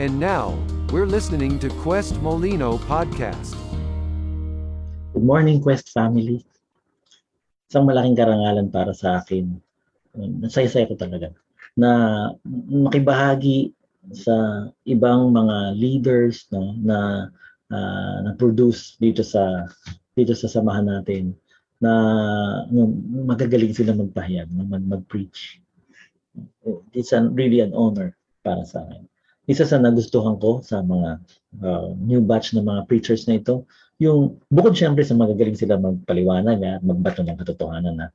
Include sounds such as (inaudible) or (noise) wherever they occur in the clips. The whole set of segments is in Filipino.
And now, we're listening to Quest Molino Podcast. Good morning, Quest family. Isang malaking karangalan para sa akin. Nasaya-saya ko talaga na makibahagi sa ibang mga leaders no, na uh, na-produce dito sa dito sa samahan natin na no, magagaling sila magpahayag, mag, mag-preach. It's an, really an honor para sa akin isa sa nagustuhan ko sa mga uh, new batch ng mga preachers na ito, yung bukod syempre sa magagaling sila magpaliwanag at magbato ng katotohanan na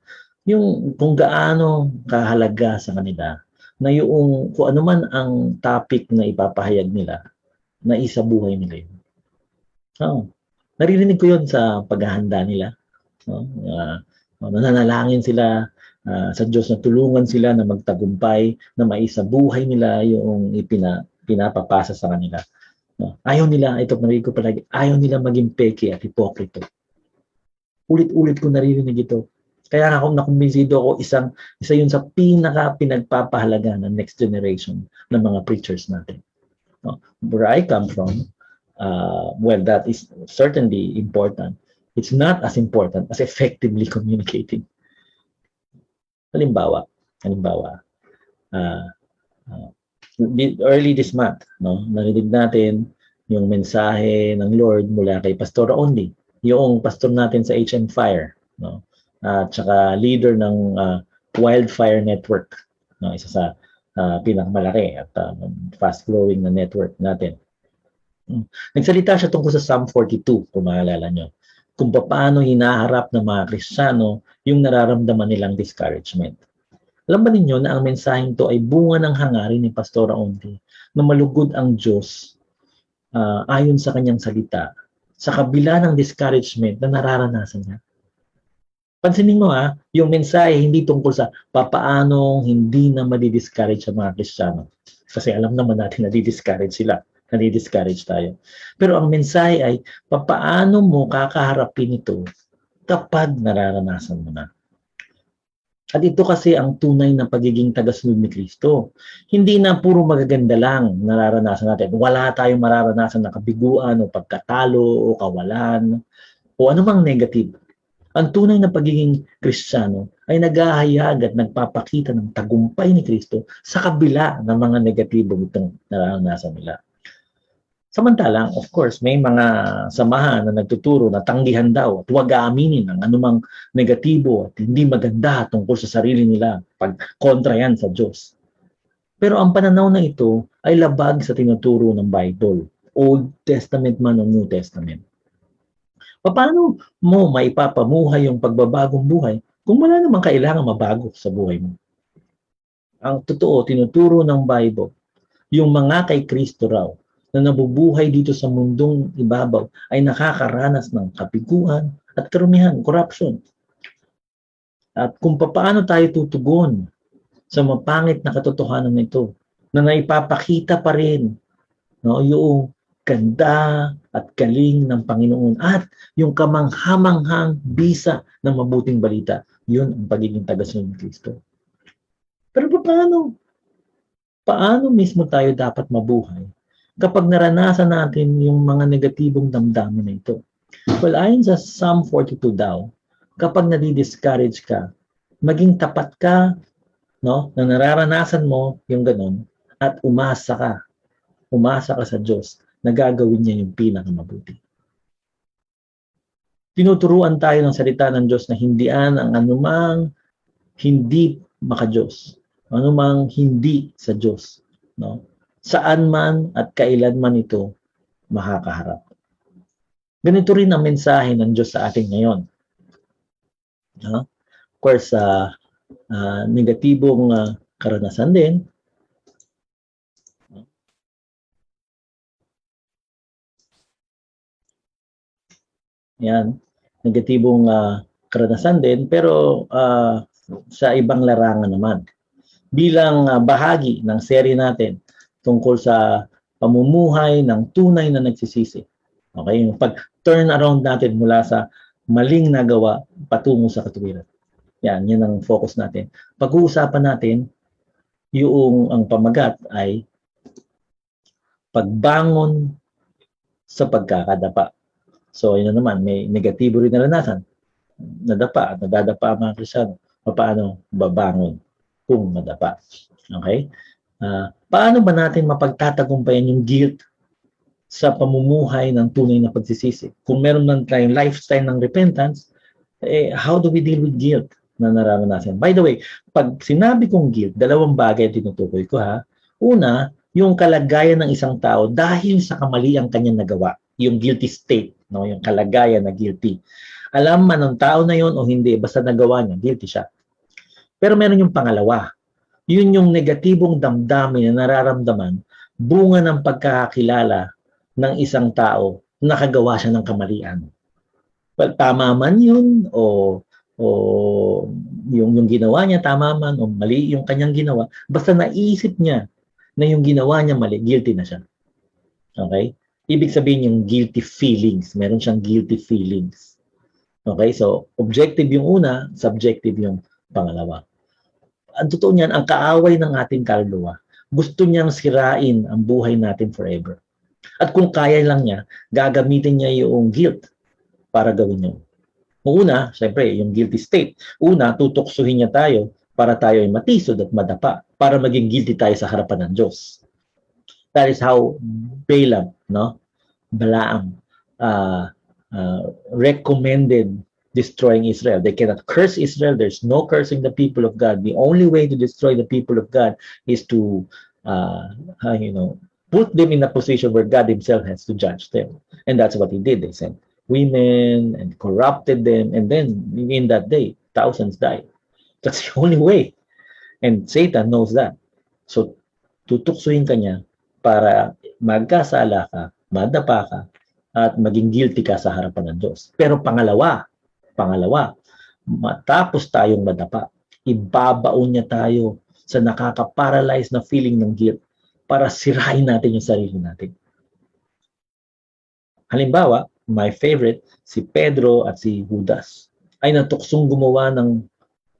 yung kung gaano kahalaga sa kanila na yung kung ano man ang topic na ipapahayag nila na isa buhay nila yun. Oh, naririnig ko yun sa paghahanda nila. No? Uh, nananalangin sila uh, sa Diyos na tulungan sila na magtagumpay na maisa buhay nila yung ipina pinapapasa sa kanila. No? Ayaw nila, ito narinig ko palagi, ayaw nila maging peke at hipokrito. Ulit-ulit ko naririnig ito. Kaya ako nakumbinsido ako isang isa yun sa pinaka pinagpapahalaga ng next generation ng mga preachers natin. No? Where I come from, uh, well, that is certainly important. It's not as important as effectively (laughs) communicating. Halimbawa, halimbawa, uh, uh, early this month, no, narinig natin yung mensahe ng Lord mula kay Pastor Only, yung pastor natin sa HM Fire, no, at saka leader ng uh, Wildfire Network, no, isa sa uh, pinakamalaki at uh, fast-growing na network natin. Hmm. Nagsalita siya tungkol sa Psalm 42, kung maalala nyo, kung paano hinaharap ng mga Kristiyano yung nararamdaman nilang discouragement. Alam ba ninyo na ang mensaheng to ay bunga ng hangarin ni Pastora Onti na malugod ang Diyos uh, ayon sa kanyang salita sa kabila ng discouragement na nararanasan niya. Pansinin mo ha, yung mensahe hindi tungkol sa papaanong hindi na madi-discourage ang mga Kristiyano. Kasi alam naman natin na di-discourage sila, na di-discourage tayo. Pero ang mensahe ay papaano mo kakaharapin ito kapag nararanasan mo na. At ito kasi ang tunay na pagiging tagasunod ni Kristo. Hindi na puro magaganda lang nararanasan natin. Wala tayong mararanasan na kabiguan o pagkatalo o kawalan o anumang negative. Ang tunay na pagiging Kristiyano ay naghahayag at nagpapakita ng tagumpay ni Kristo sa kabila ng mga negatibong itong nararanasan nila. Samantalang, of course, may mga samahan na nagtuturo na tanggihan daw at huwag aaminin ang anumang negatibo at hindi maganda tungkol sa sarili nila pag kontra yan sa Diyos. Pero ang pananaw na ito ay labag sa tinuturo ng Bible, Old Testament man o New Testament. Paano mo maipapamuhay yung pagbabagong buhay kung wala namang kailangan mabago sa buhay mo? Ang totoo, tinuturo ng Bible, yung mga kay Kristo raw, na nabubuhay dito sa mundong ibabaw ay nakakaranas ng kapiguan at karumihan, corruption. At kung paano tayo tutugon sa mapangit na katotohanan nito na naipapakita pa rin no, yung ganda at galing ng Panginoon at yung kamanghamanghang bisa ng mabuting balita. Yun ang pagiging tagasunod ni Kristo. Pero paano? Paano mismo tayo dapat mabuhay kapag naranasan natin yung mga negatibong damdamin na ito. Well, ayon sa Psalm 42 daw, kapag nadi-discourage ka, maging tapat ka, no, na nararanasan mo yung ganun, at umasa ka. Umasa ka sa Diyos na gagawin niya yung pinakamabuti. Tinuturuan tayo ng salita ng Diyos na hindian ang anumang hindi maka-Diyos. Anumang hindi sa Diyos. No? Saan man at kailan man ito makakaharap. Ganito rin ang mensahe ng Diyos sa atin ngayon. Uh, of course, uh, uh, negatibong uh, karanasan din. Yan, negatibong uh, karanasan din, pero uh, sa ibang larangan naman. Bilang uh, bahagi ng serye natin tungkol sa pamumuhay ng tunay na nagsisisi. Okay? Yung pag-turn around natin mula sa maling nagawa patungo sa katuwiran. Yan, yan ang focus natin. Pag-uusapan natin yung ang pamagat ay pagbangon sa pagkakadapa. So, yun na naman, may negatibo rin naranasan. Nadapa, nadadapa ang mga Krisyano. Paano babangon kung madapa? Okay? Uh, paano ba natin mapagtatagumpayan yung guilt sa pamumuhay ng tunay na pagsisisi? Kung meron man tayong lifestyle ng repentance, eh, how do we deal with guilt na nararanasan? By the way, pag sinabi kong guilt, dalawang bagay tinutukoy ko ha. Una, yung kalagayan ng isang tao dahil sa kamali ang kanyang nagawa. Yung guilty state, no? yung kalagayan na guilty. Alam man ng tao na yon o hindi, basta nagawa niya, guilty siya. Pero meron yung pangalawa. Yun yung negatibong damdamin na nararamdaman bunga ng pagkakakilala ng isang tao nakagawa siya ng kamalian. Well, tama man yun o o yung yung ginawa niya tama man o mali yung kanyang ginawa basta naisip niya na yung ginawa niya mali guilty na siya. Okay? Ibig sabihin yung guilty feelings meron siyang guilty feelings. Okay? So objective yung una subjective yung pangalawa ang totoo niyan ang kaaway ng ating kaluluwa gusto niyang sirain ang buhay natin forever at kung kaya lang niya gagamitin niya yung guilt para gawin yun Una, syempre, yung guilty state. Una, tutuksuhin niya tayo para tayo ay matisod at madapa, para maging guilty tayo sa harapan ng Diyos. That is how Balaam, no? Balaam uh, uh, recommended destroying Israel. They cannot curse Israel. There's no cursing the people of God. The only way to destroy the people of God is to, uh, uh, you know, put them in a position where God Himself has to judge them. And that's what He did. They said, women and corrupted them. And then in that day, thousands died. (laughs) That's the only way. And Satan knows that. So, tutuksuin ka niya para magkasala ka, madapa ka, at maging guilty ka sa harapan ng Diyos. Pero pangalawa, pangalawa, matapos tayong madapa, ibabaon niya tayo sa nakaka-paralyze na feeling ng guilt para sirain natin yung sarili natin. Halimbawa, my favorite, si Pedro at si Judas, ay natuksong gumawa ng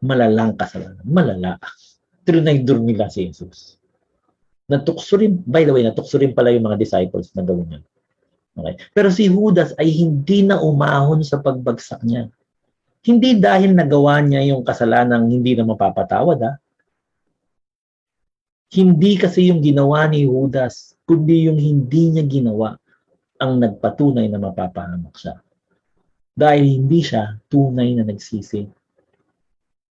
malalang kasalanan. Malala. Trinaydur nila si Jesus. Natukso rin, by the way, natukso rin pala yung mga disciples na gawin yun. Okay? Pero si Judas ay hindi na umahon sa pagbagsak niya. Hindi dahil nagawa niya yung kasalanan hindi na mapapatawad ha. Hindi kasi yung ginawa ni Judas, kundi yung hindi niya ginawa ang nagpatunay na mapapahamak siya. Dahil hindi siya tunay na nagsisi.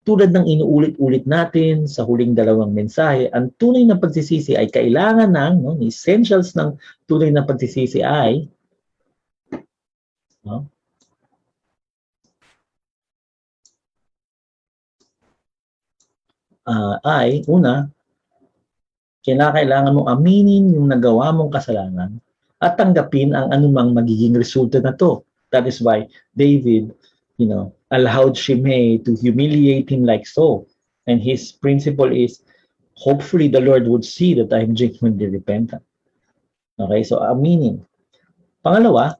Tulad ng inuulit-ulit natin sa huling dalawang mensahe, ang tunay na pagsisisi ay kailangan ng, no, essentials ng tunay na pagsisisi ay no, uh, ay, una, kinakailangan mong aminin yung nagawa mong kasalanan at tanggapin ang anumang magiging resulta na to. That is why David, you know, allowed Shimei to humiliate him like so. And his principle is, hopefully the Lord would see that I am genuinely repentant. Okay, so aminin. Pangalawa,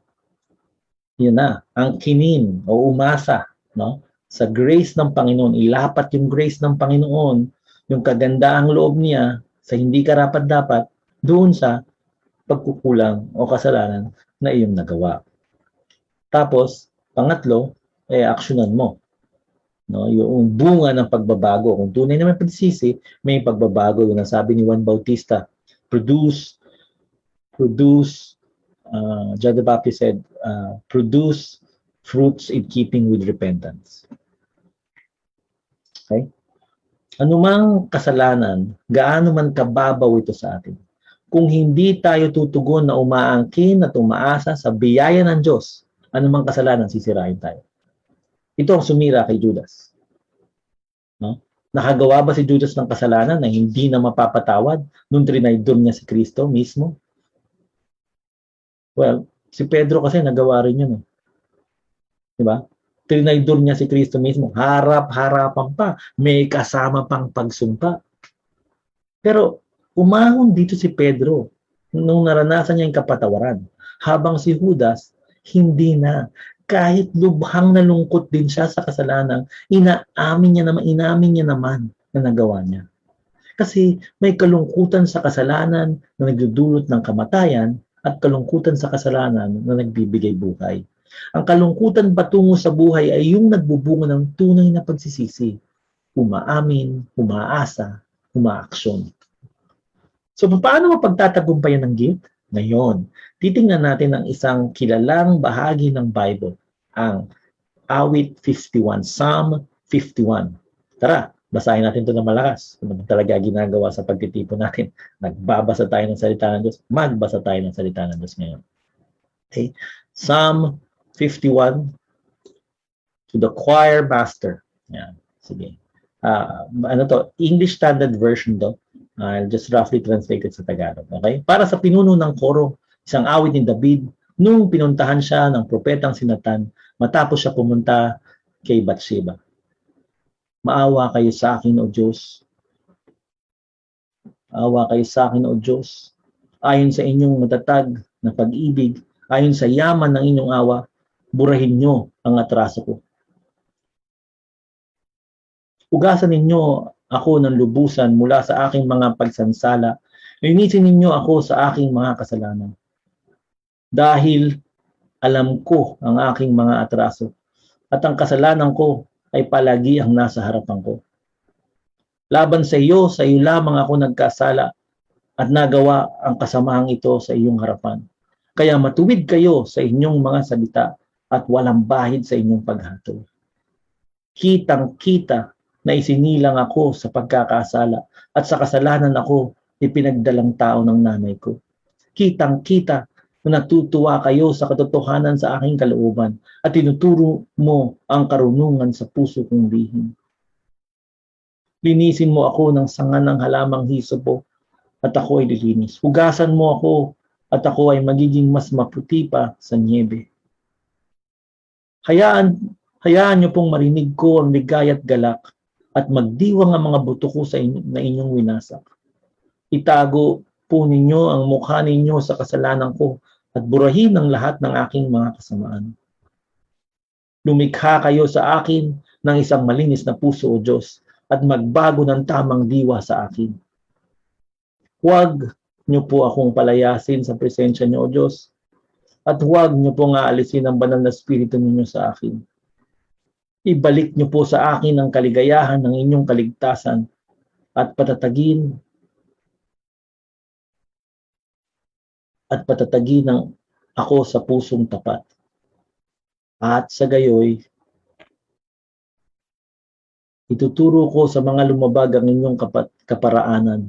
yun na, ang kinin o umasa, no? Sa grace ng Panginoon, ilapat yung grace ng Panginoon, yung kagandaang loob niya sa hindi karapat dapat doon sa pagkukulang o kasalanan na iyong nagawa. Tapos, pangatlo, eh, aksyonan mo. No, yung bunga ng pagbabago. Kung tunay naman pagsisi, may pagbabago. Yung sabi ni Juan Bautista, produce, produce, uh, John the Baptist said, uh, produce fruits in keeping with repentance. Okay? Anumang kasalanan, gaano man kababaw ito sa atin, kung hindi tayo tutugon na umaangkin at umaasa sa biyaya ng Diyos, anumang kasalanan sisirain tayo. Ito ang sumira kay Judas. No? Nakagawa ba si Judas ng kasalanan na hindi na mapapatawad nung trinaydor niya si Kristo mismo? Well, si Pedro kasi nagawa rin yun. Eh. Di ba? Trinaydor niya si Kristo mismo. Harap-harapan pa. May kasama pang pagsumpa. Pero Umahon dito si Pedro nung naranasan niya yung kapatawaran. Habang si Judas, hindi na. Kahit lubhang nalungkot din siya sa kasalanan, inaamin niya naman, inamin niya naman na nagawa niya. Kasi may kalungkutan sa kasalanan na nagdudulot ng kamatayan at kalungkutan sa kasalanan na nagbibigay buhay. Ang kalungkutan patungo sa buhay ay yung nagbubunga ng tunay na pagsisisi, umaamin, umaasa, umaaksyon. So paano mapagtatagumpayan ng gift? Ngayon, titingnan natin ang isang kilalang bahagi ng Bible, ang Awit 51, Psalm 51. Tara, basahin natin ito ng malakas. Ano talaga ginagawa sa pagtitipon natin? (laughs) Nagbabasa tayo ng salita ng Diyos. Magbasa tayo ng salita ng Diyos ngayon. Okay? Psalm 51 to the choir master. Yan. Sige. Uh, ano to? English Standard Version to. I'll just roughly translate it sa Tagalog. Okay? Para sa pinuno ng koro, isang awit ni David, nung pinuntahan siya ng propetang sinatan, matapos siya pumunta kay Bathsheba. Maawa kayo sa akin, O Diyos. Maawa kayo sa akin, O Diyos. Ayon sa inyong matatag na pag-ibig, ayon sa yaman ng inyong awa, burahin nyo ang atraso ko. Ugasan ninyo ako ng lubusan mula sa aking mga pagsansala. Linisin ninyo ako sa aking mga kasalanan. Dahil alam ko ang aking mga atraso at ang kasalanan ko ay palagi ang nasa harapan ko. Laban sa iyo, sa iyo lamang ako nagkasala at nagawa ang kasamahang ito sa iyong harapan. Kaya matuwid kayo sa inyong mga salita at walang bahid sa inyong paghatol. Kitang-kita na isinilang ako sa pagkakasala at sa kasalanan ako ipinagdalang tao ng nanay ko. Kitang-kita na natutuwa kayo sa katotohanan sa aking kalooban at tinuturo mo ang karunungan sa puso kong lihim. Linisin mo ako ng sanga ng halamang hisopo at ako ay lilinis. Hugasan mo ako at ako ay magiging mas maputi pa sa niebe. Hayaan, hayaan niyo pong marinig ko ang ligay at galak at magdiwang ang mga buto ko sa inyo, na inyong winasak. Itago po ninyo ang mukha ninyo sa kasalanan ko at burahin ang lahat ng aking mga kasamaan. Lumikha kayo sa akin ng isang malinis na puso o Diyos at magbago ng tamang diwa sa akin. Huwag niyo po akong palayasin sa presensya niyo o Diyos at huwag niyo pong aalisin ang banal na spirito ninyo sa akin Ibalik niyo po sa akin ang kaligayahan ng inyong kaligtasan at patatagin at patatagin ng ako sa pusong tapat. At sa gayoy, ituturo ko sa mga lumabag ang inyong kaparaanan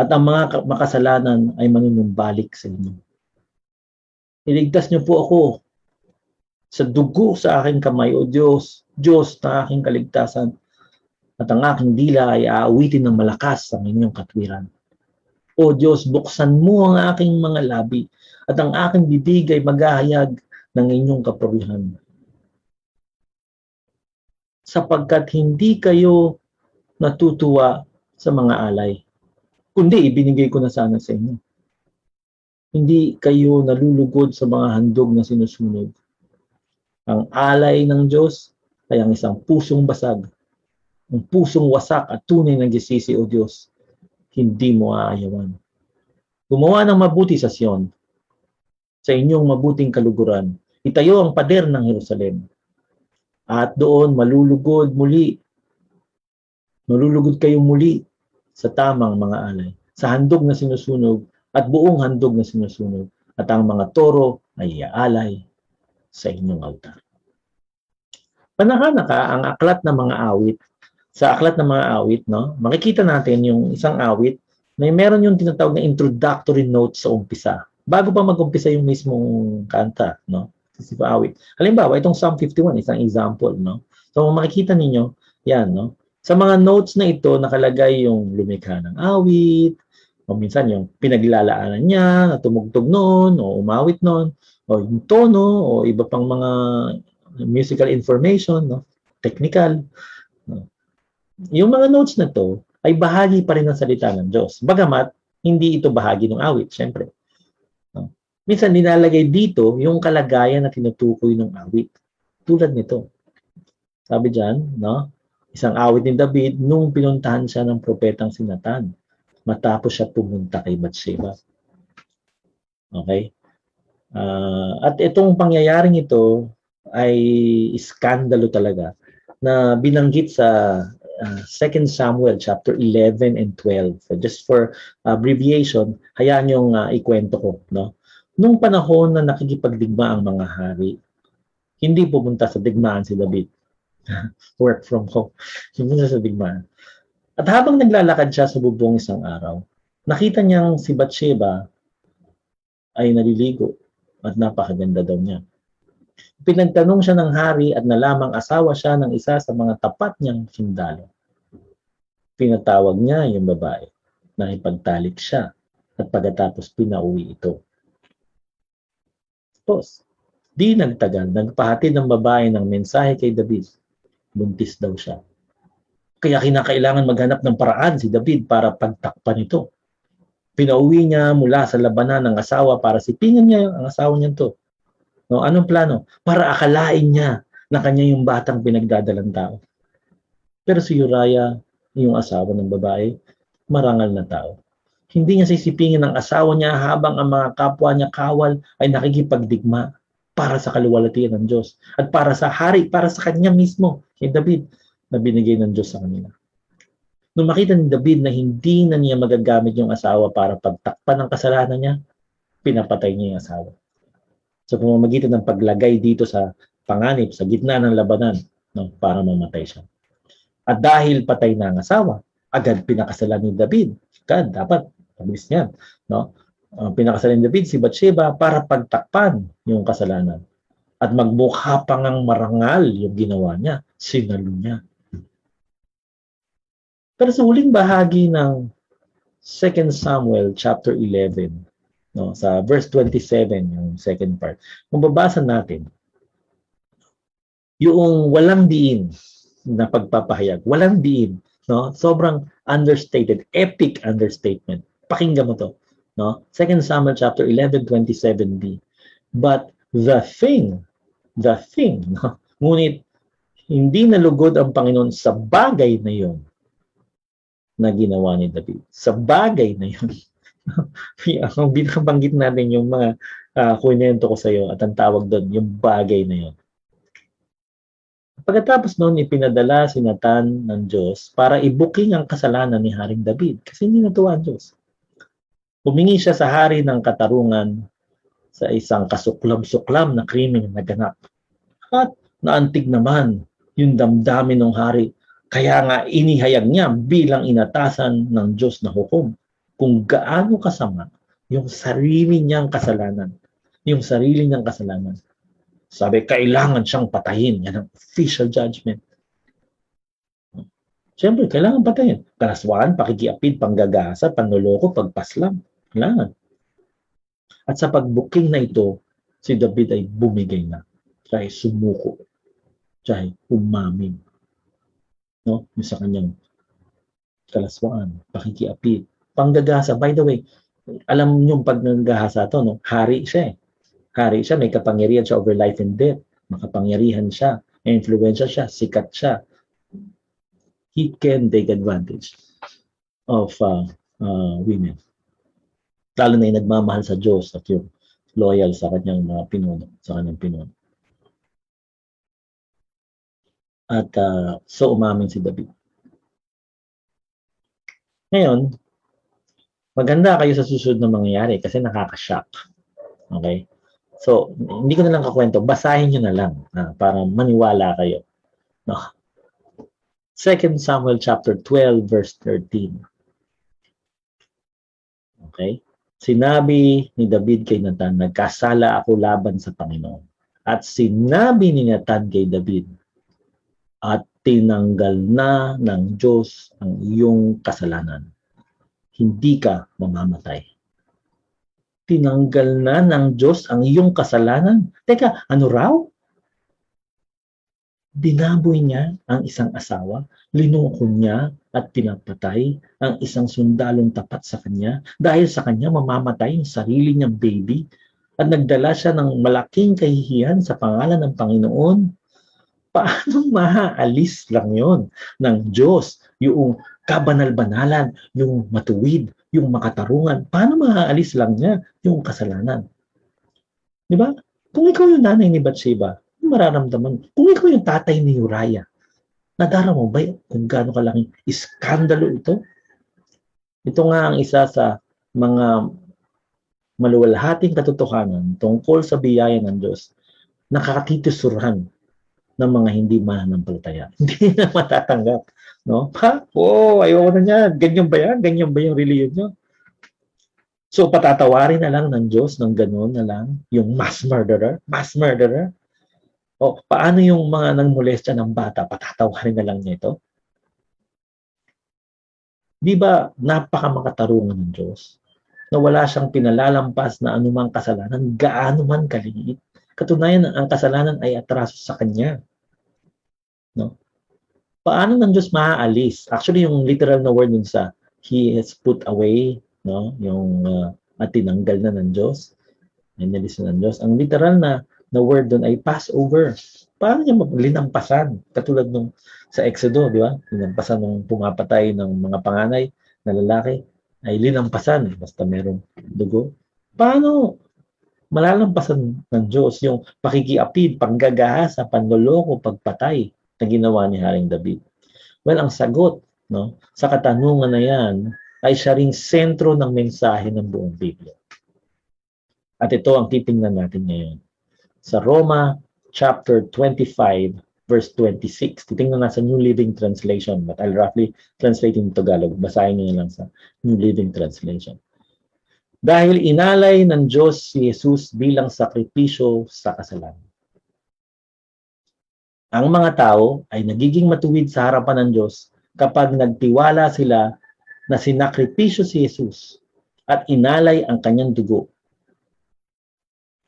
at ang mga makasalanan ay manunumbalik sa inyo. Iligtas niyo po ako sa dugo sa aking kamay, O Diyos, Diyos na aking kaligtasan, at ang aking dila ay aawitin ng malakas ang inyong katwiran. O Diyos, buksan mo ang aking mga labi, at ang aking bibig ay maghahayag ng inyong kapurihan. Sapagkat hindi kayo natutuwa sa mga alay, kundi ibinigay ko na sana sa inyo. Hindi kayo nalulugod sa mga handog na sinusunod. Ang alay ng Diyos ay ang isang pusong basag, ang pusong wasak at tunay na gisisi o Diyos, hindi mo aayawan. Gumawa ng mabuti sa Sion, sa inyong mabuting kaluguran. Itayo ang pader ng Jerusalem. At doon malulugod muli. Malulugod kayo muli sa tamang mga alay. Sa handog na sinusunog at buong handog na sinusunog. At ang mga toro ay iaalay sa inyong altar. Panahana ka ang aklat ng mga awit. Sa aklat ng mga awit, no, makikita natin yung isang awit may meron yung tinatawag na introductory note sa umpisa. Bago pa mag-umpisa yung mismong kanta, no? Sa awit. Halimbawa, itong Psalm 51, isang example, no? So, makikita ninyo, yan, no? Sa mga notes na ito, nakalagay yung lumikha ng awit, o minsan yung pinaglalaanan niya, na tumugtog noon, o umawit noon, o yung tono, o iba pang mga musical information, no? technical. No? Yung mga notes na to ay bahagi pa rin ng salita ng Diyos. Bagamat, hindi ito bahagi ng awit, syempre. No? Minsan nilalagay dito yung kalagayan na tinutukoy ng awit. Tulad nito. Sabi diyan, no? Isang awit ni David nung pinuntahan siya ng propetang si Nathan. Matapos siya pumunta kay Bathsheba. Okay? Uh, at itong pangyayaring ito ay iskandalo talaga na binanggit sa uh, 2 Samuel chapter 11 and 12. So just for abbreviation, hayaan yung uh, ikwento ko. No? Nung panahon na nakikipagdigma ang mga hari, hindi pumunta sa digmaan si David. (laughs) Work from home. Hindi sa digmaan. At habang naglalakad siya sa bubong isang araw, nakita niyang si Bathsheba ay naliligo at napakaganda daw niya. Pinagtanong siya ng hari at nalamang asawa siya ng isa sa mga tapat niyang sundalo. Pinatawag niya yung babae na ipagtalik siya at pagkatapos pinauwi ito. Tapos, di nagtagal, nagpahatid ng babae ng mensahe kay David. Buntis daw siya. Kaya kinakailangan maghanap ng paraan si David para pagtakpan ito. Pinauwi niya mula sa labanan ng asawa para sipingan niya ang asawa niya to. No, anong plano? Para akalain niya na kanya yung batang pinagdadalang tao. Pero si Uriah, yung asawa ng babae, marangal na tao. Hindi niya sisipingin ang asawa niya habang ang mga kapwa niya kawal ay nakikipagdigma para sa kaluwalhatian ng Diyos at para sa hari, para sa kanya mismo, kay David, na binigay ng Diyos sa kanila. Nung makita ni David na hindi na niya magagamit yung asawa para pagtakpan ng kasalanan niya, pinapatay niya yung asawa. So pamamagitan ng paglagay dito sa panganib, sa gitna ng labanan, no, para mamatay siya. At dahil patay na ang asawa, agad pinakasalan ni David. Agad, dapat, mabilis niyan. No? Uh, pinakasalan ni David si Bathsheba para pagtakpan yung kasalanan. At magmukha pang ang marangal yung ginawa niya, sinalo niya. Pero sa huling bahagi ng 2 Samuel chapter 11, no, sa verse 27, yung second part, mababasa natin yung walang diin na pagpapahayag. Walang diin. No? Sobrang understated, epic understatement. Pakinggan mo to. No? 2 Samuel chapter 11, 27b. But the thing, the thing, (laughs) no? ngunit hindi nalugod ang Panginoon sa bagay na yon na ginawa ni David. Sa bagay na yun. (laughs) ang binabanggit natin yung mga uh, kunento ko sa iyo at ang tawag doon, yung bagay na yun. Pagkatapos noon, ipinadala si Nathan ng Diyos para ibuking ang kasalanan ni Haring David kasi hindi natuwa ang Diyos. Humingi siya sa hari ng katarungan sa isang kasuklam-suklam na krimen na naganap. At naantig naman yung damdamin ng hari kaya nga inihayag niya bilang inatasan ng Diyos na hukom kung gaano kasama yung sarili niyang kasalanan. Yung sarili niyang kasalanan. Sabi, kailangan siyang patayin. Yan ang official judgment. Siyempre, kailangan patayin. Kalaswaan, pakikiapid, panggagasa, panloloko, pagpaslam. Kailangan. At sa pagbuking na ito, si David ay bumigay na. Siya sumuko. Siya ay umamin no? Yung sa kanyang kalaswaan, pakikiapit, panggagasa. By the way, alam niyo pag nanggahasa to, no? Hari siya eh. Hari siya, may kapangyarihan siya over life and death. Makapangyarihan siya, may influensya siya, sikat siya. He can take advantage of uh, uh, women. Lalo na yung nagmamahal sa Diyos at yung loyal sa kanyang mga pinuno, sa kanyang pinuno. At uh, so umamin si David. Ngayon, maganda kayo sa susunod na mangyayari kasi nakaka-shock. Okay? So, hindi ko na lang kakwento. Basahin nyo na lang uh, para maniwala kayo. No? 2 Samuel chapter 12 verse 13. Okay? Sinabi ni David kay Nathan, nagkasala ako laban sa Panginoon. At sinabi ni Nathan kay David, at tinanggal na ng Diyos ang iyong kasalanan. Hindi ka mamamatay. Tinanggal na ng Diyos ang iyong kasalanan. Teka, ano raw? Dinaboy niya ang isang asawa, linuko niya at pinapatay ang isang sundalong tapat sa kanya dahil sa kanya mamamatay yung sarili niyang baby at nagdala siya ng malaking kahihiyan sa pangalan ng Panginoon paano (laughs) maaalis lang yon ng Diyos yung kabanal-banalan, yung matuwid, yung makatarungan. Paano maaalis lang niya yung kasalanan? Di ba? Kung ikaw yung nanay ni Bathsheba, mararamdaman. Kung ikaw yung tatay ni Uriah, nadara mo ba kung gaano kalaking iskandalo ito? Ito nga ang isa sa mga maluwalhating katotohanan tungkol sa biyaya ng Diyos, nakakatitusurhan ng mga hindi mananampalataya. (laughs) Hindi na matatanggap. No? Ha? Oh, ayoko na niya. Ganyan ba yan? Ganyan ba yung reliyon nyo? So, patatawarin na lang ng Diyos ng gano'n na lang yung mass murderer? Mass murderer? O, paano yung mga nang molestya ng bata? Patatawarin na lang niya ito? Di ba napakamakatarungan ng Diyos? na wala siyang pinalalampas na anumang kasalanan, gaano man kaliit. Katunayan, ang kasalanan ay atraso sa Kanya. No? Paano ng Diyos maaalis? Actually, yung literal na word nun sa He has put away, no? yung uh, at tinanggal na ng Diyos, inalis na ng Diyos. Ang literal na, na word doon ay Passover. Paano niya linampasan? Katulad nung sa Exodo, di ba? Linampasan nung pumapatay ng mga panganay na lalaki ay linampasan basta merong dugo. Paano malalampasan ng Diyos yung pakikiapid, panggagahasa, panloloko, pagpatay na ginawa ni Haring David? Well, ang sagot no, sa katanungan na yan ay siya ring sentro ng mensahe ng buong Biblia. At ito ang titingnan natin ngayon. Sa Roma chapter 25 verse 26. Titingnan na sa New Living Translation, but I'll roughly translate in Tagalog. Basahin niyo lang sa New Living Translation. Dahil inalay ng Diyos si Jesus bilang sakripisyo sa kasalanan. Ang mga tao ay nagiging matuwid sa harapan ng Diyos kapag nagtiwala sila na sinakripisyo si Jesus at inalay ang kanyang dugo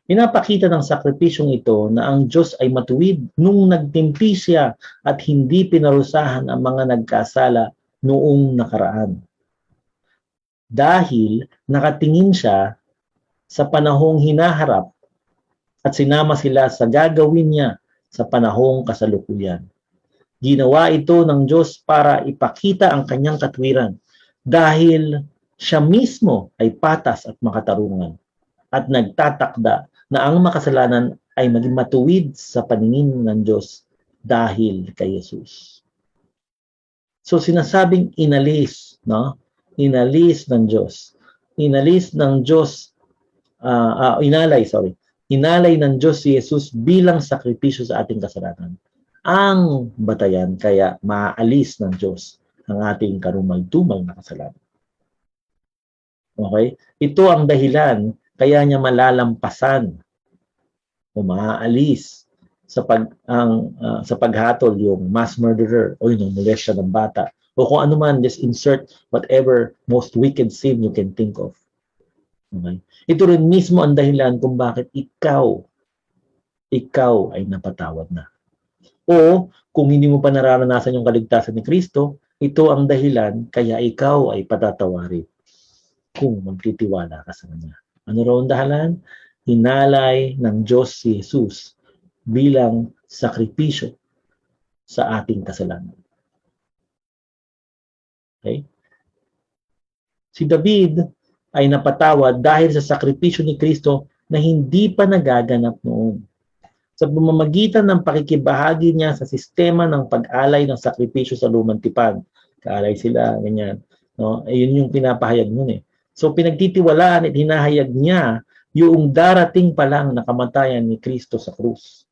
Pinapakita ng sakripisyong ito na ang Diyos ay matuwid nung nagtimpi siya at hindi pinarusahan ang mga nagkasala noong nakaraan. Dahil nakatingin siya sa panahong hinaharap at sinama sila sa gagawin niya sa panahong kasalukuyan. Ginawa ito ng Diyos para ipakita ang kanyang katwiran dahil siya mismo ay patas at makatarungan at nagtatakda na ang makasalanan ay maging matuwid sa paningin ng Diyos dahil kay Jesus. So sinasabing inalis, no? Inalis ng Diyos. Inalis ng Diyos uh, uh, inalay, sorry. Inalay ng Diyos si Jesus bilang sakripisyo sa ating kasalanan. Ang batayan kaya maalis ng Diyos ang ating karumal-tumal na kasalanan. Okay? Ito ang dahilan kaya niya malalampasan o maaalis sa pag ang uh, sa paghatol yung mass murderer o yung molestia ng bata o kung ano man just insert whatever most wicked sin you can think of. Okay? Ito rin mismo ang dahilan kung bakit ikaw ikaw ay napatawad na. O kung hindi mo pa nararanasan yung kaligtasan ni Kristo, ito ang dahilan kaya ikaw ay patatawarin kung magtitiwala ka sa Kanya. Ano raw ang dahilan? Hinalay ng Diyos si Jesus bilang sakripisyo sa ating kasalanan. Okay? Si David ay napatawad dahil sa sakripisyo ni Kristo na hindi pa nagaganap noon. Sa pamamagitan ng pakikibahagi niya sa sistema ng pag-alay ng sakripisyo sa lumang tipan. Kaalay sila, ganyan. No? Ayun yung pinapahayag nun eh. So pinagtitiwalaan at hinahayag niya yung darating pa lang na kamatayan ni Kristo sa krus.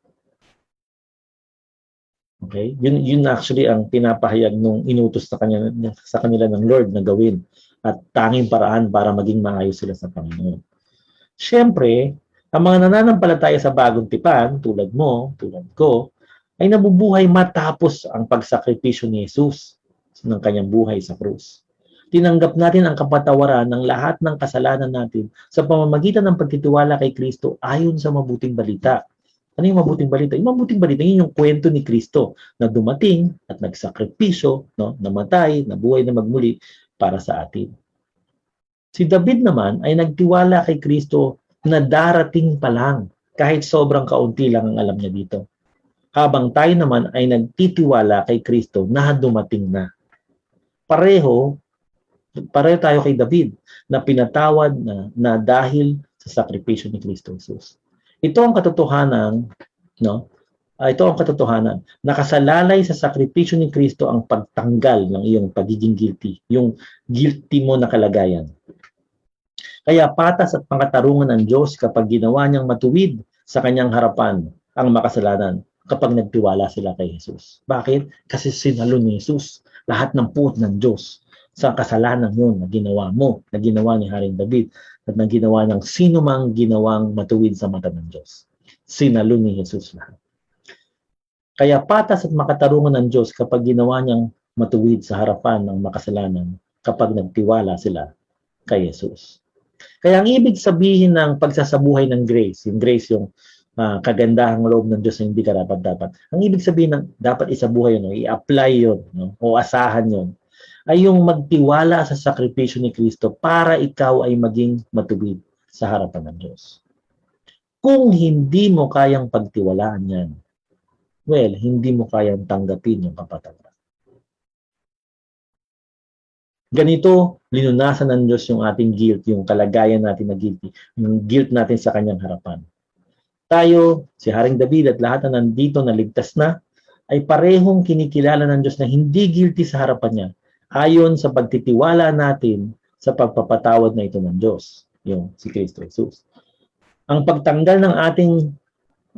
Okay? Yun, yun actually ang pinapahayag nung inutos sa, kanya, sa kanila ng Lord na gawin at tanging paraan para maging maayos sila sa Panginoon. Siyempre, ang mga nananampalataya sa bagong tipan, tulad mo, tulad ko, ay nabubuhay matapos ang pagsakripisyo ni Jesus ng kanyang buhay sa krus tinanggap natin ang kapatawaran ng lahat ng kasalanan natin sa pamamagitan ng pagtitiwala kay Kristo ayon sa mabuting balita. Ano yung mabuting balita? Yung mabuting balita, yun yung kwento ni Kristo na dumating at nagsakripisyo, no, namatay, nabuhay na magmuli para sa atin. Si David naman ay nagtiwala kay Kristo na darating pa lang kahit sobrang kaunti lang ang alam niya dito. Habang tayo naman ay nagtitiwala kay Kristo na dumating na pareho, pareho tayo kay David na pinatawad na, na dahil sa sakripisyo ni Kristo Jesus. Ito ang katotohanan, no? Uh, ito ang katotohanan. Nakasalalay sa sakripisyo ni Kristo ang pagtanggal ng iyong pagiging guilty, yung guilty mo na kalagayan. Kaya patas at pangatarungan ng Diyos kapag ginawa niyang matuwid sa kanyang harapan ang makasalanan kapag nagtiwala sila kay Jesus. Bakit? Kasi sinalo ni Jesus lahat ng puot ng Diyos sa kasalanan yun na ginawa mo, na ginawa ni Haring David, at na ginawa ng sino mang ginawang matuwid sa mata ng Diyos. Sinalo ni Jesus lahat. Kaya patas at makatarungan ng Diyos kapag ginawa niyang matuwid sa harapan ng makasalanan kapag nagtiwala sila kay Jesus. Kaya ang ibig sabihin ng pagsasabuhay ng grace, yung grace yung uh, kagandahang loob ng Diyos na hindi ka dapat dapat. Ang ibig sabihin ng dapat isabuhay yun, i-apply yun, no? o asahan yun, ay yung magtiwala sa sakripisyo ni Kristo para ikaw ay maging matuwid sa harapan ng Diyos. Kung hindi mo kayang pagtiwalaan yan, well, hindi mo kayang tanggapin yung kapatawaran. Ganito, linunasan ng Diyos yung ating guilt, yung kalagayan natin na guilty, yung guilt natin sa kanyang harapan. Tayo, si Haring David at lahat na nandito na ligtas na, ay parehong kinikilala ng Diyos na hindi guilty sa harapan niya, ayon sa pagtitiwala natin sa pagpapatawad na ito ng Diyos, yung si Kristo Jesus. Ang pagtanggal ng ating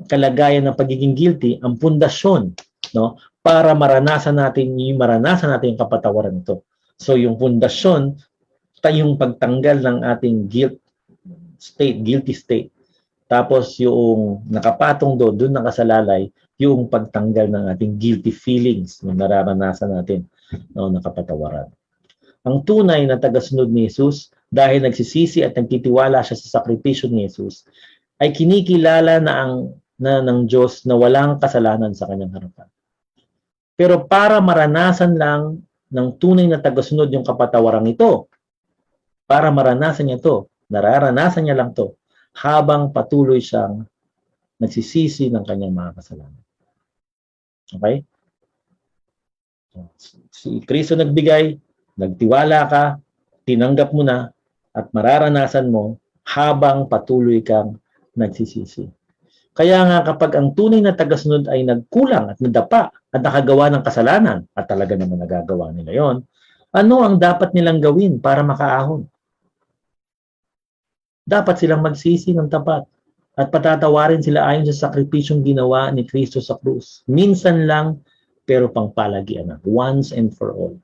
kalagayan ng pagiging guilty, ang pundasyon, no, para maranasan natin yung maranasan natin yung kapatawaran nito. So yung pundasyon, yung pagtanggal ng ating guilt state, guilty state. Tapos yung nakapatong doon, doon nakasalalay, yung pagtanggal ng ating guilty feelings na nararanasan natin no, na kapatawaran. Ang tunay na tagasunod ni Jesus, dahil nagsisisi at nagtitiwala siya sa sakripisyo ni Jesus, ay kinikilala na ang na ng Diyos na walang kasalanan sa kanyang harapan. Pero para maranasan lang ng tunay na tagasunod yung kapatawaran ito, para maranasan niya to, nararanasan niya lang to, habang patuloy siyang nagsisisi ng kanyang mga kasalanan. Okay? Si Kristo nagbigay, nagtiwala ka, tinanggap mo na, at mararanasan mo habang patuloy kang nagsisisi. Kaya nga kapag ang tunay na tagasunod ay nagkulang at nadapa at nakagawa ng kasalanan, at talaga naman nagagawa nila yon, ano ang dapat nilang gawin para makaahon? Dapat silang magsisi ng tapat at patatawarin sila ayon sa sakripisyong ginawa ni Kristo sa krus. Minsan lang, pero pangpalagian na. Once and for all.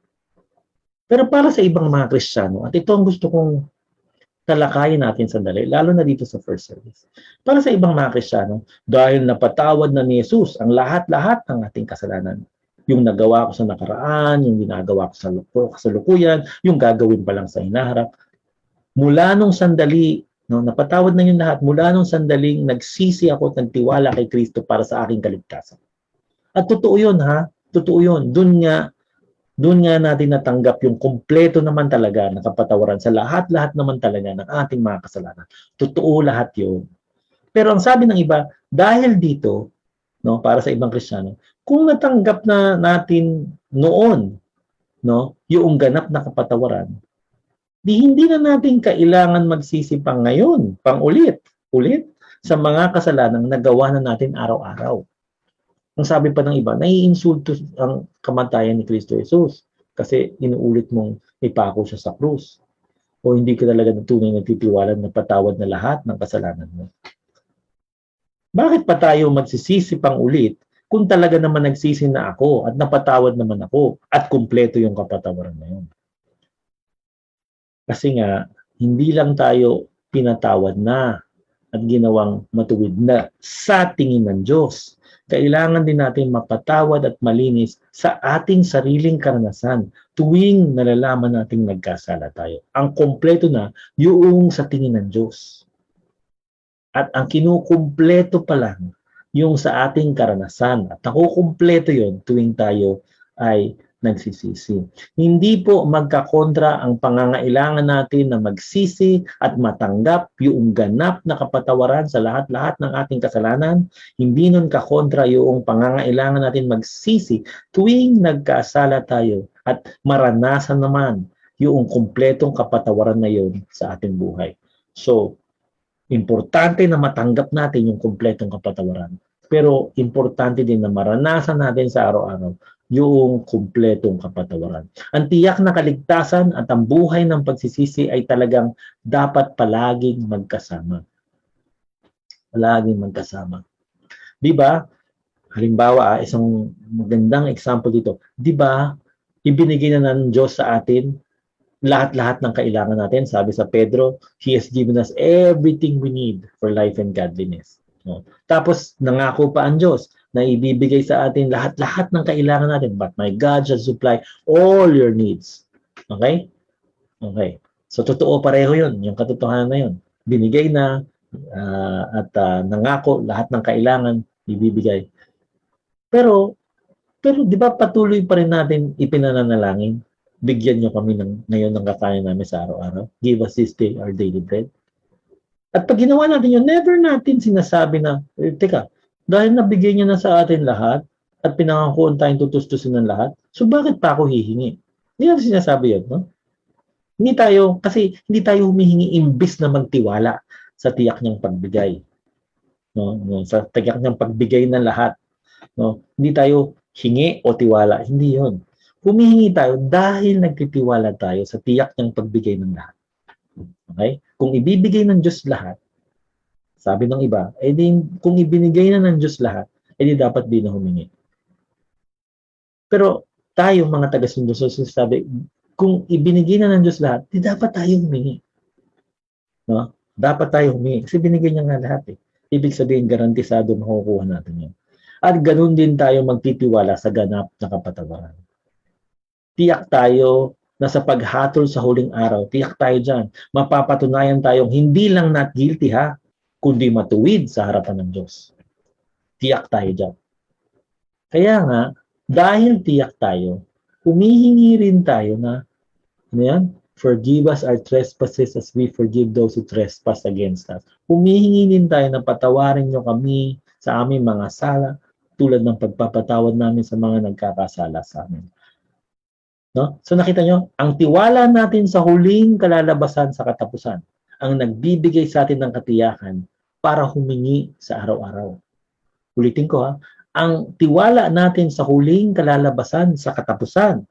Pero para sa ibang mga Kristiyano, at ito ang gusto kong talakayin natin sandali, lalo na dito sa first service. Para sa ibang mga Kristiyano, dahil napatawad na ni Jesus ang lahat-lahat ng ating kasalanan, yung nagawa ko sa nakaraan, yung ginagawa ko sa kasalukuyan, yung gagawin pa lang sa hinaharap, mula nung sandali, no, napatawad na yung lahat, mula nung sandaling nagsisi ako at nagtiwala kay Kristo para sa aking kaligtasan. At totoo yun ha, totoo yun. Doon nga doon nga natin natanggap yung kumpleto naman talaga na kapatawaran sa lahat-lahat naman talaga ng ating mga kasalanan. Totoo lahat yun. Pero ang sabi ng iba, dahil dito, no, para sa ibang Kristiyano, kung natanggap na natin noon, no, yung ganap na kapatawaran, di hindi na natin kailangan magsisi pang ngayon, pang ulit, ulit sa mga kasalanang nagawa na natin araw-araw. Ang sabi pa ng iba, naiinsulto ang kamatayan ni Kristo Jesus kasi inuulit mong ipako siya sa krus. O hindi ka talaga tunay nagtitiwala na patawad na lahat ng kasalanan mo. Bakit pa tayo magsisisi pang ulit kung talaga naman nagsisi na ako at napatawad naman ako at kumpleto yung kapatawaran na yun? Kasi nga, hindi lang tayo pinatawad na at ginawang matuwid na sa tingin ng Diyos kailangan din natin mapatawad at malinis sa ating sariling karanasan tuwing nalalaman nating nagkasala tayo. Ang kompleto na yung sa tingin ng Diyos. At ang kinukumpleto pa lang yung sa ating karanasan. At nakukumpleto yon tuwing tayo ay nagsisisi. Hindi po magkakontra ang pangangailangan natin na magsisi at matanggap yung ganap na kapatawaran sa lahat-lahat ng ating kasalanan. Hindi nun kakontra yung pangangailangan natin magsisi tuwing nagkasala tayo at maranasan naman yung kumpletong kapatawaran na yun sa ating buhay. So, importante na matanggap natin yung kumpletong kapatawaran. Pero importante din na maranasan natin sa araw-araw yung kumpletong kapatawaran. Ang tiyak na kaligtasan at ang buhay ng pagsisisi ay talagang dapat palaging magkasama. Palaging magkasama. Di ba? Halimbawa, ah, isang magandang example dito. Di ba, ibinigay na ng Diyos sa atin lahat-lahat ng kailangan natin. Sabi sa Pedro, He has given us everything we need for life and godliness. No? Tapos, nangako pa ang Diyos na ibibigay sa atin lahat-lahat ng kailangan natin. But my God shall supply all your needs. Okay? Okay. So, totoo pareho yun. Yung katotohanan na yun. Binigay na uh, at uh, nangako lahat ng kailangan ibibigay. Pero, pero di ba patuloy pa rin natin ipinananalangin? Bigyan nyo kami ng, ngayon ng kakain namin sa araw-araw. Give us this day our daily bread. At pag ginawa natin yun, never natin sinasabi na, teka, dahil nabigay niya na sa atin lahat at pinangakuan tayong tutustusin ng lahat, so bakit pa ako hihingi? Hindi natin sinasabi yun, no? Hindi tayo, kasi hindi tayo humihingi imbis na magtiwala sa tiyak niyang pagbigay. No? no? Sa tiyak niyang pagbigay ng lahat. No? Hindi tayo hingi o tiwala. Hindi yon. Humihingi tayo dahil nagtitiwala tayo sa tiyak niyang pagbigay ng lahat. Okay? Kung ibibigay ng Diyos lahat, sabi ng iba, eh di, kung ibinigay na ng Diyos lahat, eh di dapat din na humingi. Pero tayo mga taga-sundo, so sabi, kung ibinigay na ng Diyos lahat, di dapat tayo humingi. No? Dapat tayo humingi. Kasi binigay niya nga lahat eh. Ibig sabihin, garantisado makukuha natin yun. At ganun din tayo magtitiwala sa ganap na kapatawaran. Tiyak tayo na sa paghatol sa huling araw, tiyak tayo dyan, mapapatunayan tayong hindi lang not guilty ha, kundi matuwid sa harapan ng Diyos. Tiyak tayo dyan. Kaya nga, dahil tiyak tayo, humihingi rin tayo na, ano yan? Forgive us our trespasses as we forgive those who trespass against us. Humihingi din tayo na patawarin nyo kami sa aming mga sala tulad ng pagpapatawad namin sa mga nagkakasala sa amin. No? So nakita nyo, ang tiwala natin sa huling kalalabasan sa katapusan ang nagbibigay sa atin ng katiyakan para humingi sa araw-araw. Ulitin ko ha, ang tiwala natin sa huling kalalabasan sa katapusan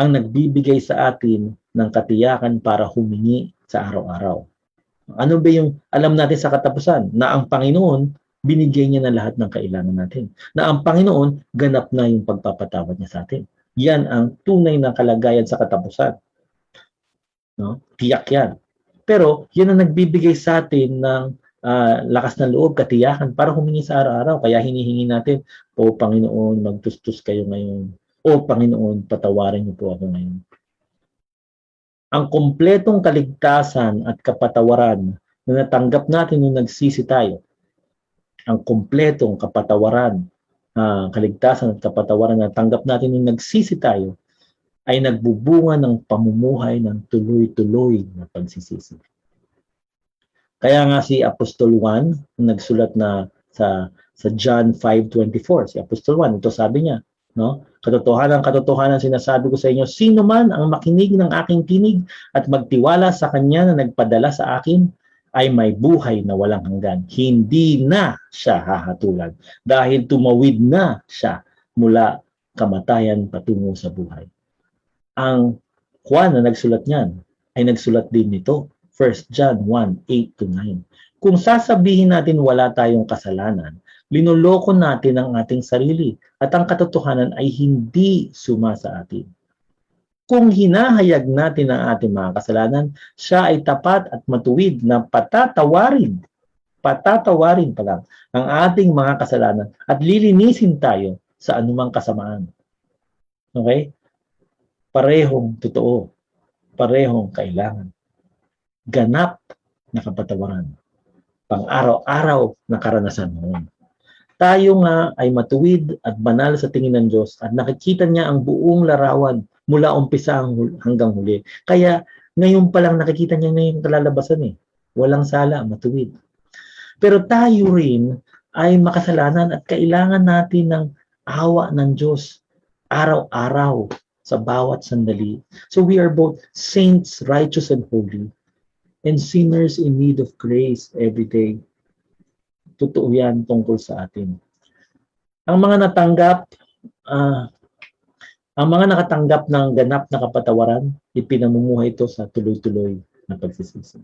ang nagbibigay sa atin ng katiyakan para humingi sa araw-araw. Ano ba yung alam natin sa katapusan? Na ang Panginoon, binigay niya na lahat ng kailangan natin. Na ang Panginoon, ganap na yung pagpapatawad niya sa atin. Yan ang tunay na kalagayan sa katapusan. No? Tiyak yan. Pero yun ang nagbibigay sa atin ng uh, lakas ng loob, katiyakan para humingi sa araw-araw. Kaya hinihingi natin, O Panginoon, magtustos kayo ngayon. O Panginoon, patawarin niyo po ako ngayon. Ang kompletong kaligtasan at kapatawaran na natanggap natin nung nagsisi tayo, ang kompletong kapatawaran, uh, kaligtasan at kapatawaran na natanggap natin nung nagsisi tayo, ay nagbubunga ng pamumuhay ng tuloy-tuloy na pagsisisi. Kaya nga si Apostol 1, nagsulat na sa sa John 5:24, si Apostol 1, ito sabi niya, no? Katotohanan, katotohanan sinasabi ko sa inyo, sino man ang makinig ng aking tinig at magtiwala sa kanya na nagpadala sa akin ay may buhay na walang hanggan. Hindi na siya hahatulan dahil tumawid na siya mula kamatayan patungo sa buhay ang Juan na nagsulat niyan ay nagsulat din nito. 1 John 1, 8 to 9. Kung sasabihin natin wala tayong kasalanan, linuloko natin ang ating sarili at ang katotohanan ay hindi suma sa atin. Kung hinahayag natin ang ating mga kasalanan, siya ay tapat at matuwid na patatawarin, patatawarin pa lang ang ating mga kasalanan at lilinisin tayo sa anumang kasamaan. Okay? Parehong totoo, parehong kailangan. Ganap na kapatawaran. Pang-araw-araw na karanasan mo. Tayo nga ay matuwid at banal sa tingin ng Diyos at nakikita niya ang buong larawan mula umpisa hanggang huli. Kaya ngayon pa lang nakikita niya na yung kalalabasan eh. Walang sala, matuwid. Pero tayo rin ay makasalanan at kailangan natin ng awa ng Diyos araw-araw sa bawat sandali. So we are both saints, righteous and holy, and sinners in need of grace every day. Totoo yan tungkol sa atin. Ang mga natanggap, uh, ang mga nakatanggap ng ganap na kapatawaran, ipinamumuhay ito sa tuloy-tuloy na pagsisisi.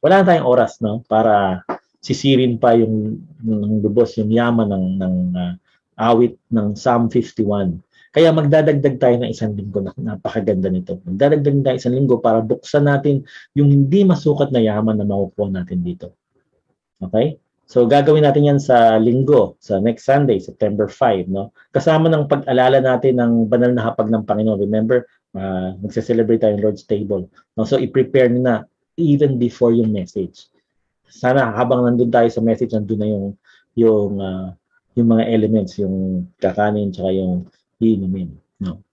Wala na tayong oras no para sisirin pa yung ng lubos yung yaman ng ng uh, awit ng Psalm 51. Kaya magdadagdag tayo ng isang linggo na napakaganda nito. Magdadagdag tayo isang linggo para buksan natin yung hindi masukat na yaman na makukuha natin dito. Okay? So gagawin natin yan sa linggo, sa next Sunday, September 5, no? Kasama ng pag-alala natin ng banal na hapag ng Panginoon. Remember, uh, magse-celebrate tayo ng Lord's Table. No? So i-prepare na even before yung message sana habang nandun tayo sa message, nandun na yung yung uh, yung mga elements, yung kakanin tsaka yung iinumin. No?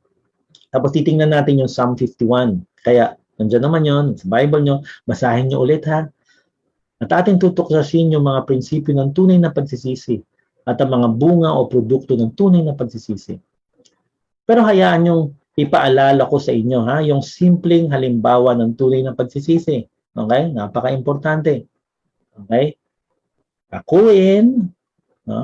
Tapos titingnan natin yung Psalm 51. Kaya nandiyan naman yon sa Bible nyo, basahin nyo ulit ha. At ating tutuklasin yung mga prinsipyo ng tunay na pagsisisi at ang mga bunga o produkto ng tunay na pagsisisi. Pero hayaan yung ipaalala ko sa inyo ha, yung simpleng halimbawa ng tunay na pagsisisi. Okay? Napaka-importante. Okay? Akuin, no?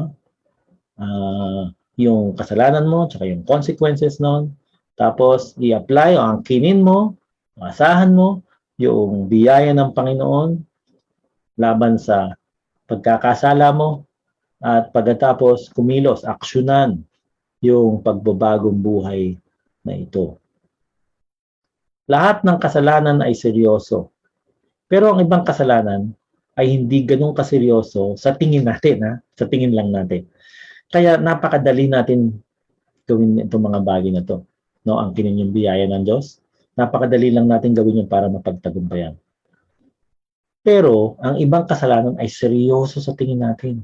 Uh, yung kasalanan mo, tsaka yung consequences nun. Tapos, i-apply o angkinin mo, asahan mo, yung biyaya ng Panginoon laban sa pagkakasala mo at pagkatapos kumilos, aksyonan yung pagbabagong buhay na ito. Lahat ng kasalanan ay seryoso. Pero ang ibang kasalanan ay hindi ganun kaseryoso sa tingin natin, ha? sa tingin lang natin. Kaya napakadali natin gawin itong mga bagay na to. No, ang kinin yung biyaya ng Diyos. Napakadali lang natin gawin yun para mapagtagumpayan. Pero ang ibang kasalanan ay seryoso sa tingin natin.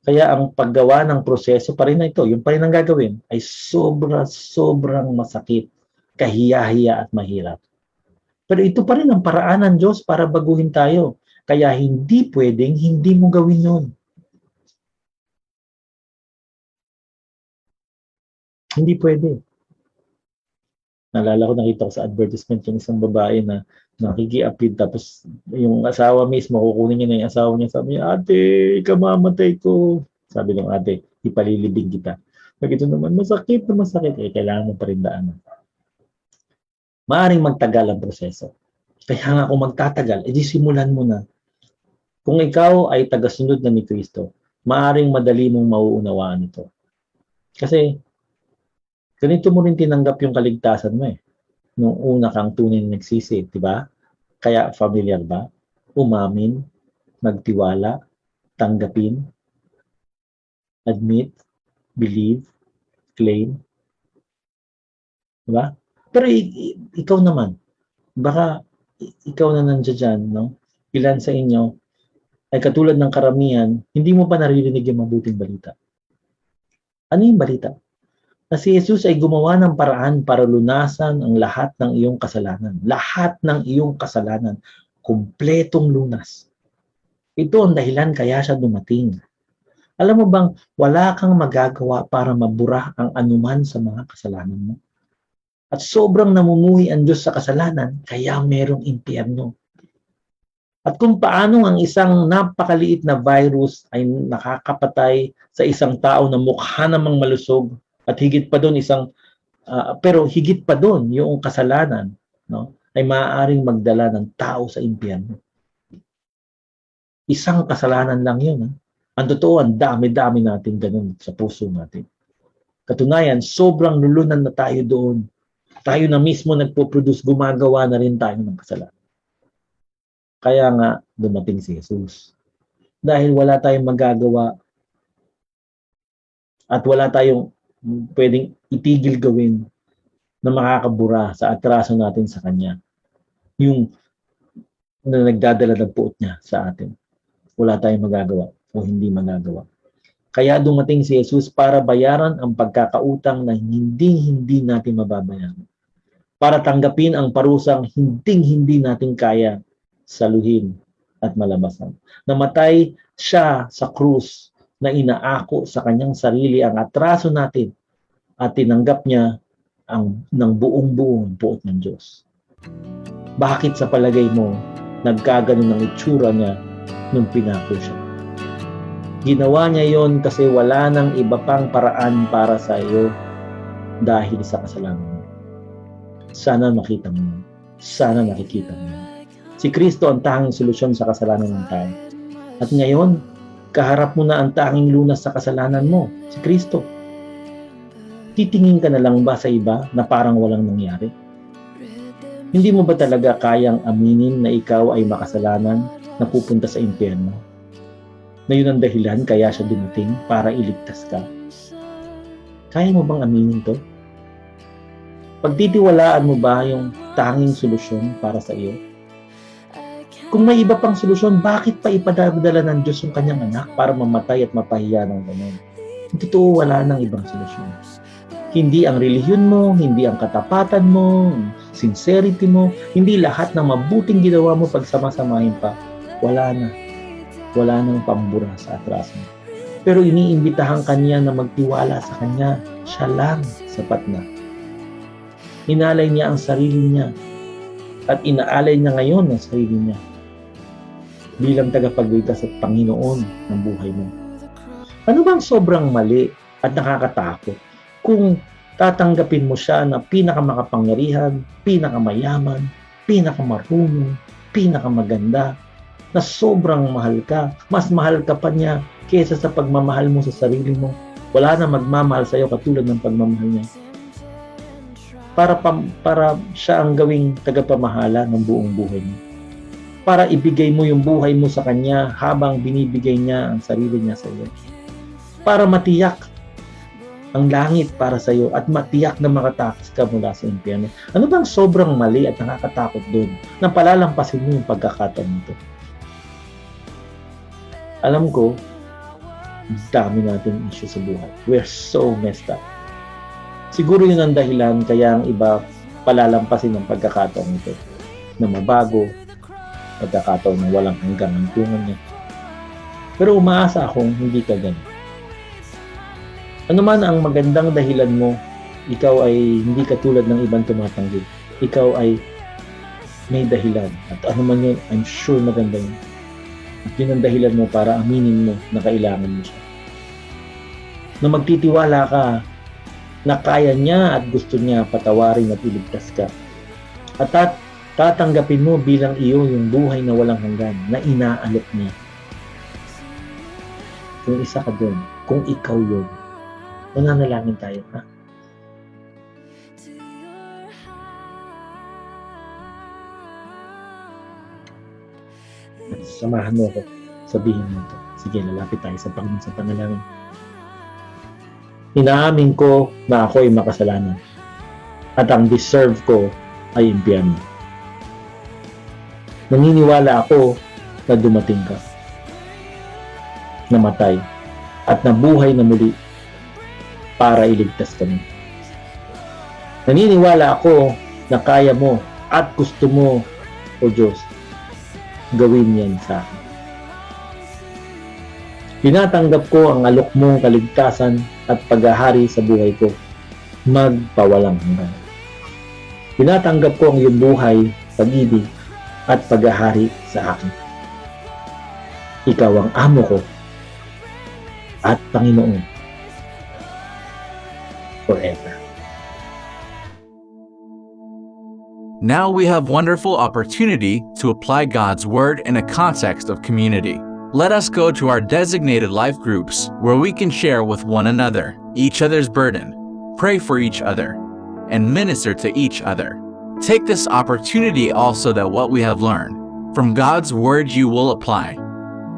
Kaya ang paggawa ng proseso pa rin na ito, yung pa rin ang gagawin, ay sobra, sobrang masakit, kahiya-hiya at mahirap. Pero ito pa rin ang paraan ng Diyos para baguhin tayo. Kaya hindi pwedeng hindi mo gawin yun. Hindi pwede. Nalala ko, nakita ko sa advertisement yung isang babae na nakikiapid tapos yung asawa mismo, kukunin niya na yung asawa niya. Sabi niya, ate, ikamamatay ko. Sabi ng ate, ipalilibing kita. Pag ito naman, masakit na masakit. Eh, kailangan mo pa rin daanan. Maaring magtagal ang proseso. Kaya nga kung magtatagal, edi simulan mo na. Kung ikaw ay tagasunod na ni Kristo, maaring madali mong mauunawaan ito. Kasi, ganito mo rin tinanggap yung kaligtasan mo eh. Nung una kang tunay na nagsisi, di ba? Kaya familiar ba? Umamin, magtiwala, tanggapin, admit, believe, claim. Di ba? Pero ikaw naman, baka ikaw na nandiyan dyan, no? Ilan sa inyo ay katulad ng karamihan, hindi mo pa naririnig yung mabuting balita. Ano yung balita? Na si Jesus ay gumawa ng paraan para lunasan ang lahat ng iyong kasalanan. Lahat ng iyong kasalanan. Kumpletong lunas. Ito ang dahilan kaya siya dumating. Alam mo bang wala kang magagawa para mabura ang anuman sa mga kasalanan mo? At sobrang namumuhi ang Diyos sa kasalanan, kaya merong impyerno. At kung paano ang isang napakaliit na virus ay nakakapatay sa isang tao na mukha namang malusog at higit pa doon isang uh, pero higit pa doon yung kasalanan no ay maaaring magdala ng tao sa impyerno. Isang kasalanan lang 'yun. Ha? Ang totoo, ang dami-dami natin ganun sa puso natin. Katunayan, sobrang lulunan na tayo doon. Tayo na mismo nagpo-produce, gumagawa na rin tayo ng kasalanan. Kaya nga dumating si Jesus. Dahil wala tayong magagawa at wala tayong pwedeng itigil gawin na makakabura sa atraso natin sa Kanya. Yung na nagdadala ng puot niya sa atin. Wala tayong magagawa o hindi magagawa. Kaya dumating si Jesus para bayaran ang pagkakautang na hindi-hindi natin mababayaran. Para tanggapin ang parusang hindi-hindi natin kaya saluhin at malabasan. Namatay siya sa krus na inaako sa kanyang sarili ang atraso natin at tinanggap niya ang ng buong buong buot ng Diyos. Bakit sa palagay mo nagkaganon ang itsura niya nung pinako siya? Ginawa niya yon kasi wala nang iba pang paraan para sa iyo dahil sa kasalanan mo. Sana makita mo. Sana nakikita mo. Si Kristo ang tanging solusyon sa kasalanan ng tao. At ngayon, kaharap mo na ang tanging lunas sa kasalanan mo, si Kristo. Titingin ka na lang ba sa iba na parang walang nangyari? Hindi mo ba talaga kayang aminin na ikaw ay makasalanan na pupunta sa impyerno? Na yun ang dahilan kaya siya dumating para iligtas ka? Kaya mo bang aminin to? Pagtitiwalaan mo ba yung tanging solusyon para sa iyo? Kung may iba pang solusyon, bakit pa ipadadala ng Diyos yung kanyang anak para mamatay at mapahiya ng ganun? Totoo, wala nang ibang solusyon. Hindi ang relihiyon mo, hindi ang katapatan mo, sincerity mo, hindi lahat ng mabuting ginawa mo pagsama-samahin pa. Wala na. Wala nang pambura sa atras mo. Pero iniimbitahan kanya na magtiwala sa kanya. Siya lang sapat na. Inalay niya ang sarili niya at inaalay niya ngayon ang sarili niya bilang tagapagligtas at Panginoon ng buhay mo. Ano bang sobrang mali at nakakatakot kung tatanggapin mo siya na pinakamakapangyarihan, pinakamayaman, pinakamarunong, pinakamaganda, na sobrang mahal ka. Mas mahal ka pa niya kaysa sa pagmamahal mo sa sarili mo. Wala na magmamahal sa iyo katulad ng pagmamahal niya. Para, pam, para siya ang gawing tagapamahala ng buong buhay mo. Para ibigay mo yung buhay mo sa kanya habang binibigay niya ang sarili niya sa iyo. Para matiyak ang langit para sa iyo at matiyak na makatakas ka mula sa impyerno. Ano bang sobrang mali at nakakatakot doon na palalampasin mo yung pagkakataon nito? Alam ko, dami natin issue sa buhay. We're so messed up. Siguro yun ang dahilan kaya ang iba palalampasin ng pagkakataon nito na mabago, pagkakataon na walang hanggang ang tungan niya. Pero umaasa akong hindi ka ganun ano man ang magandang dahilan mo, ikaw ay hindi katulad ng ibang tumatanggi. Ikaw ay may dahilan. At ano man yun, I'm sure maganda yun. At yun ang dahilan mo para aminin mo na kailangan mo siya. Na magtitiwala ka na kaya niya at gusto niya patawarin at iligtas ka. At tat tatanggapin mo bilang iyo yung buhay na walang hanggan na inaalok niya. Kung isa ka doon, kung ikaw yun, Mananalangin tayo, ha? Samahan mo ako. Sabihin mo ito. Sige, lalapit tayo sa Panginoon sa panalangin. Inaamin ko na ako ay makasalanan. At ang deserve ko ay impyerno. Naniniwala ako na dumating ka. Namatay. At nabuhay na muli para iligtas kami. Naniniwala ako na kaya mo at gusto mo, O Diyos, gawin yan sa akin. Tinatanggap ko ang alok mong kaligtasan at paghahari sa buhay ko, magpawalang hanggan. Tinatanggap ko ang iyong buhay, pag-ibig, at paghahari sa akin. Ikaw ang amo ko at Panginoon forever. Now we have wonderful opportunity to apply God's word in a context of community. Let us go to our designated life groups where we can share with one another each other's burden, pray for each other, and minister to each other. Take this opportunity also that what we have learned from God's word you will apply.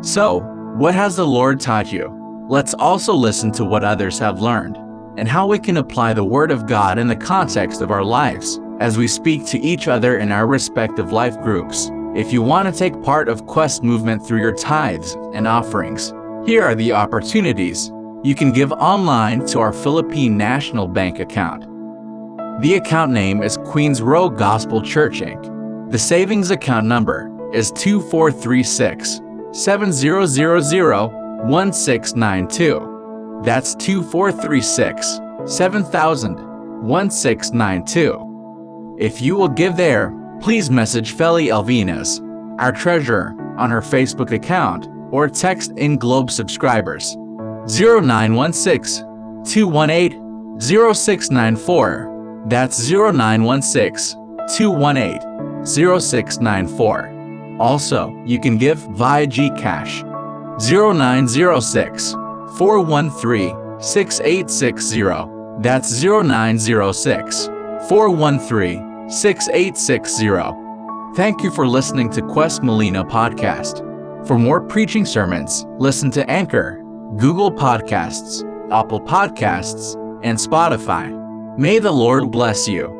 So, what has the Lord taught you? Let's also listen to what others have learned and how we can apply the Word of God in the context of our lives as we speak to each other in our respective life groups. If you want to take part of Quest movement through your tithes and offerings, here are the opportunities. You can give online to our Philippine National Bank account. The account name is Queens Row Gospel Church Inc. The savings account number is 2436 7000 1692. That's 2436 7000 1692. If you will give there, please message Feli Alvinas, our treasurer, on her Facebook account or text in Globe subscribers 0916 218 0694. That's 0916 218 0694. Also, you can give via GCash 0906 413 6860. That's 0906 413 6860. Thank you for listening to Quest Molina Podcast. For more preaching sermons, listen to Anchor, Google Podcasts, Apple Podcasts, and Spotify. May the Lord bless you.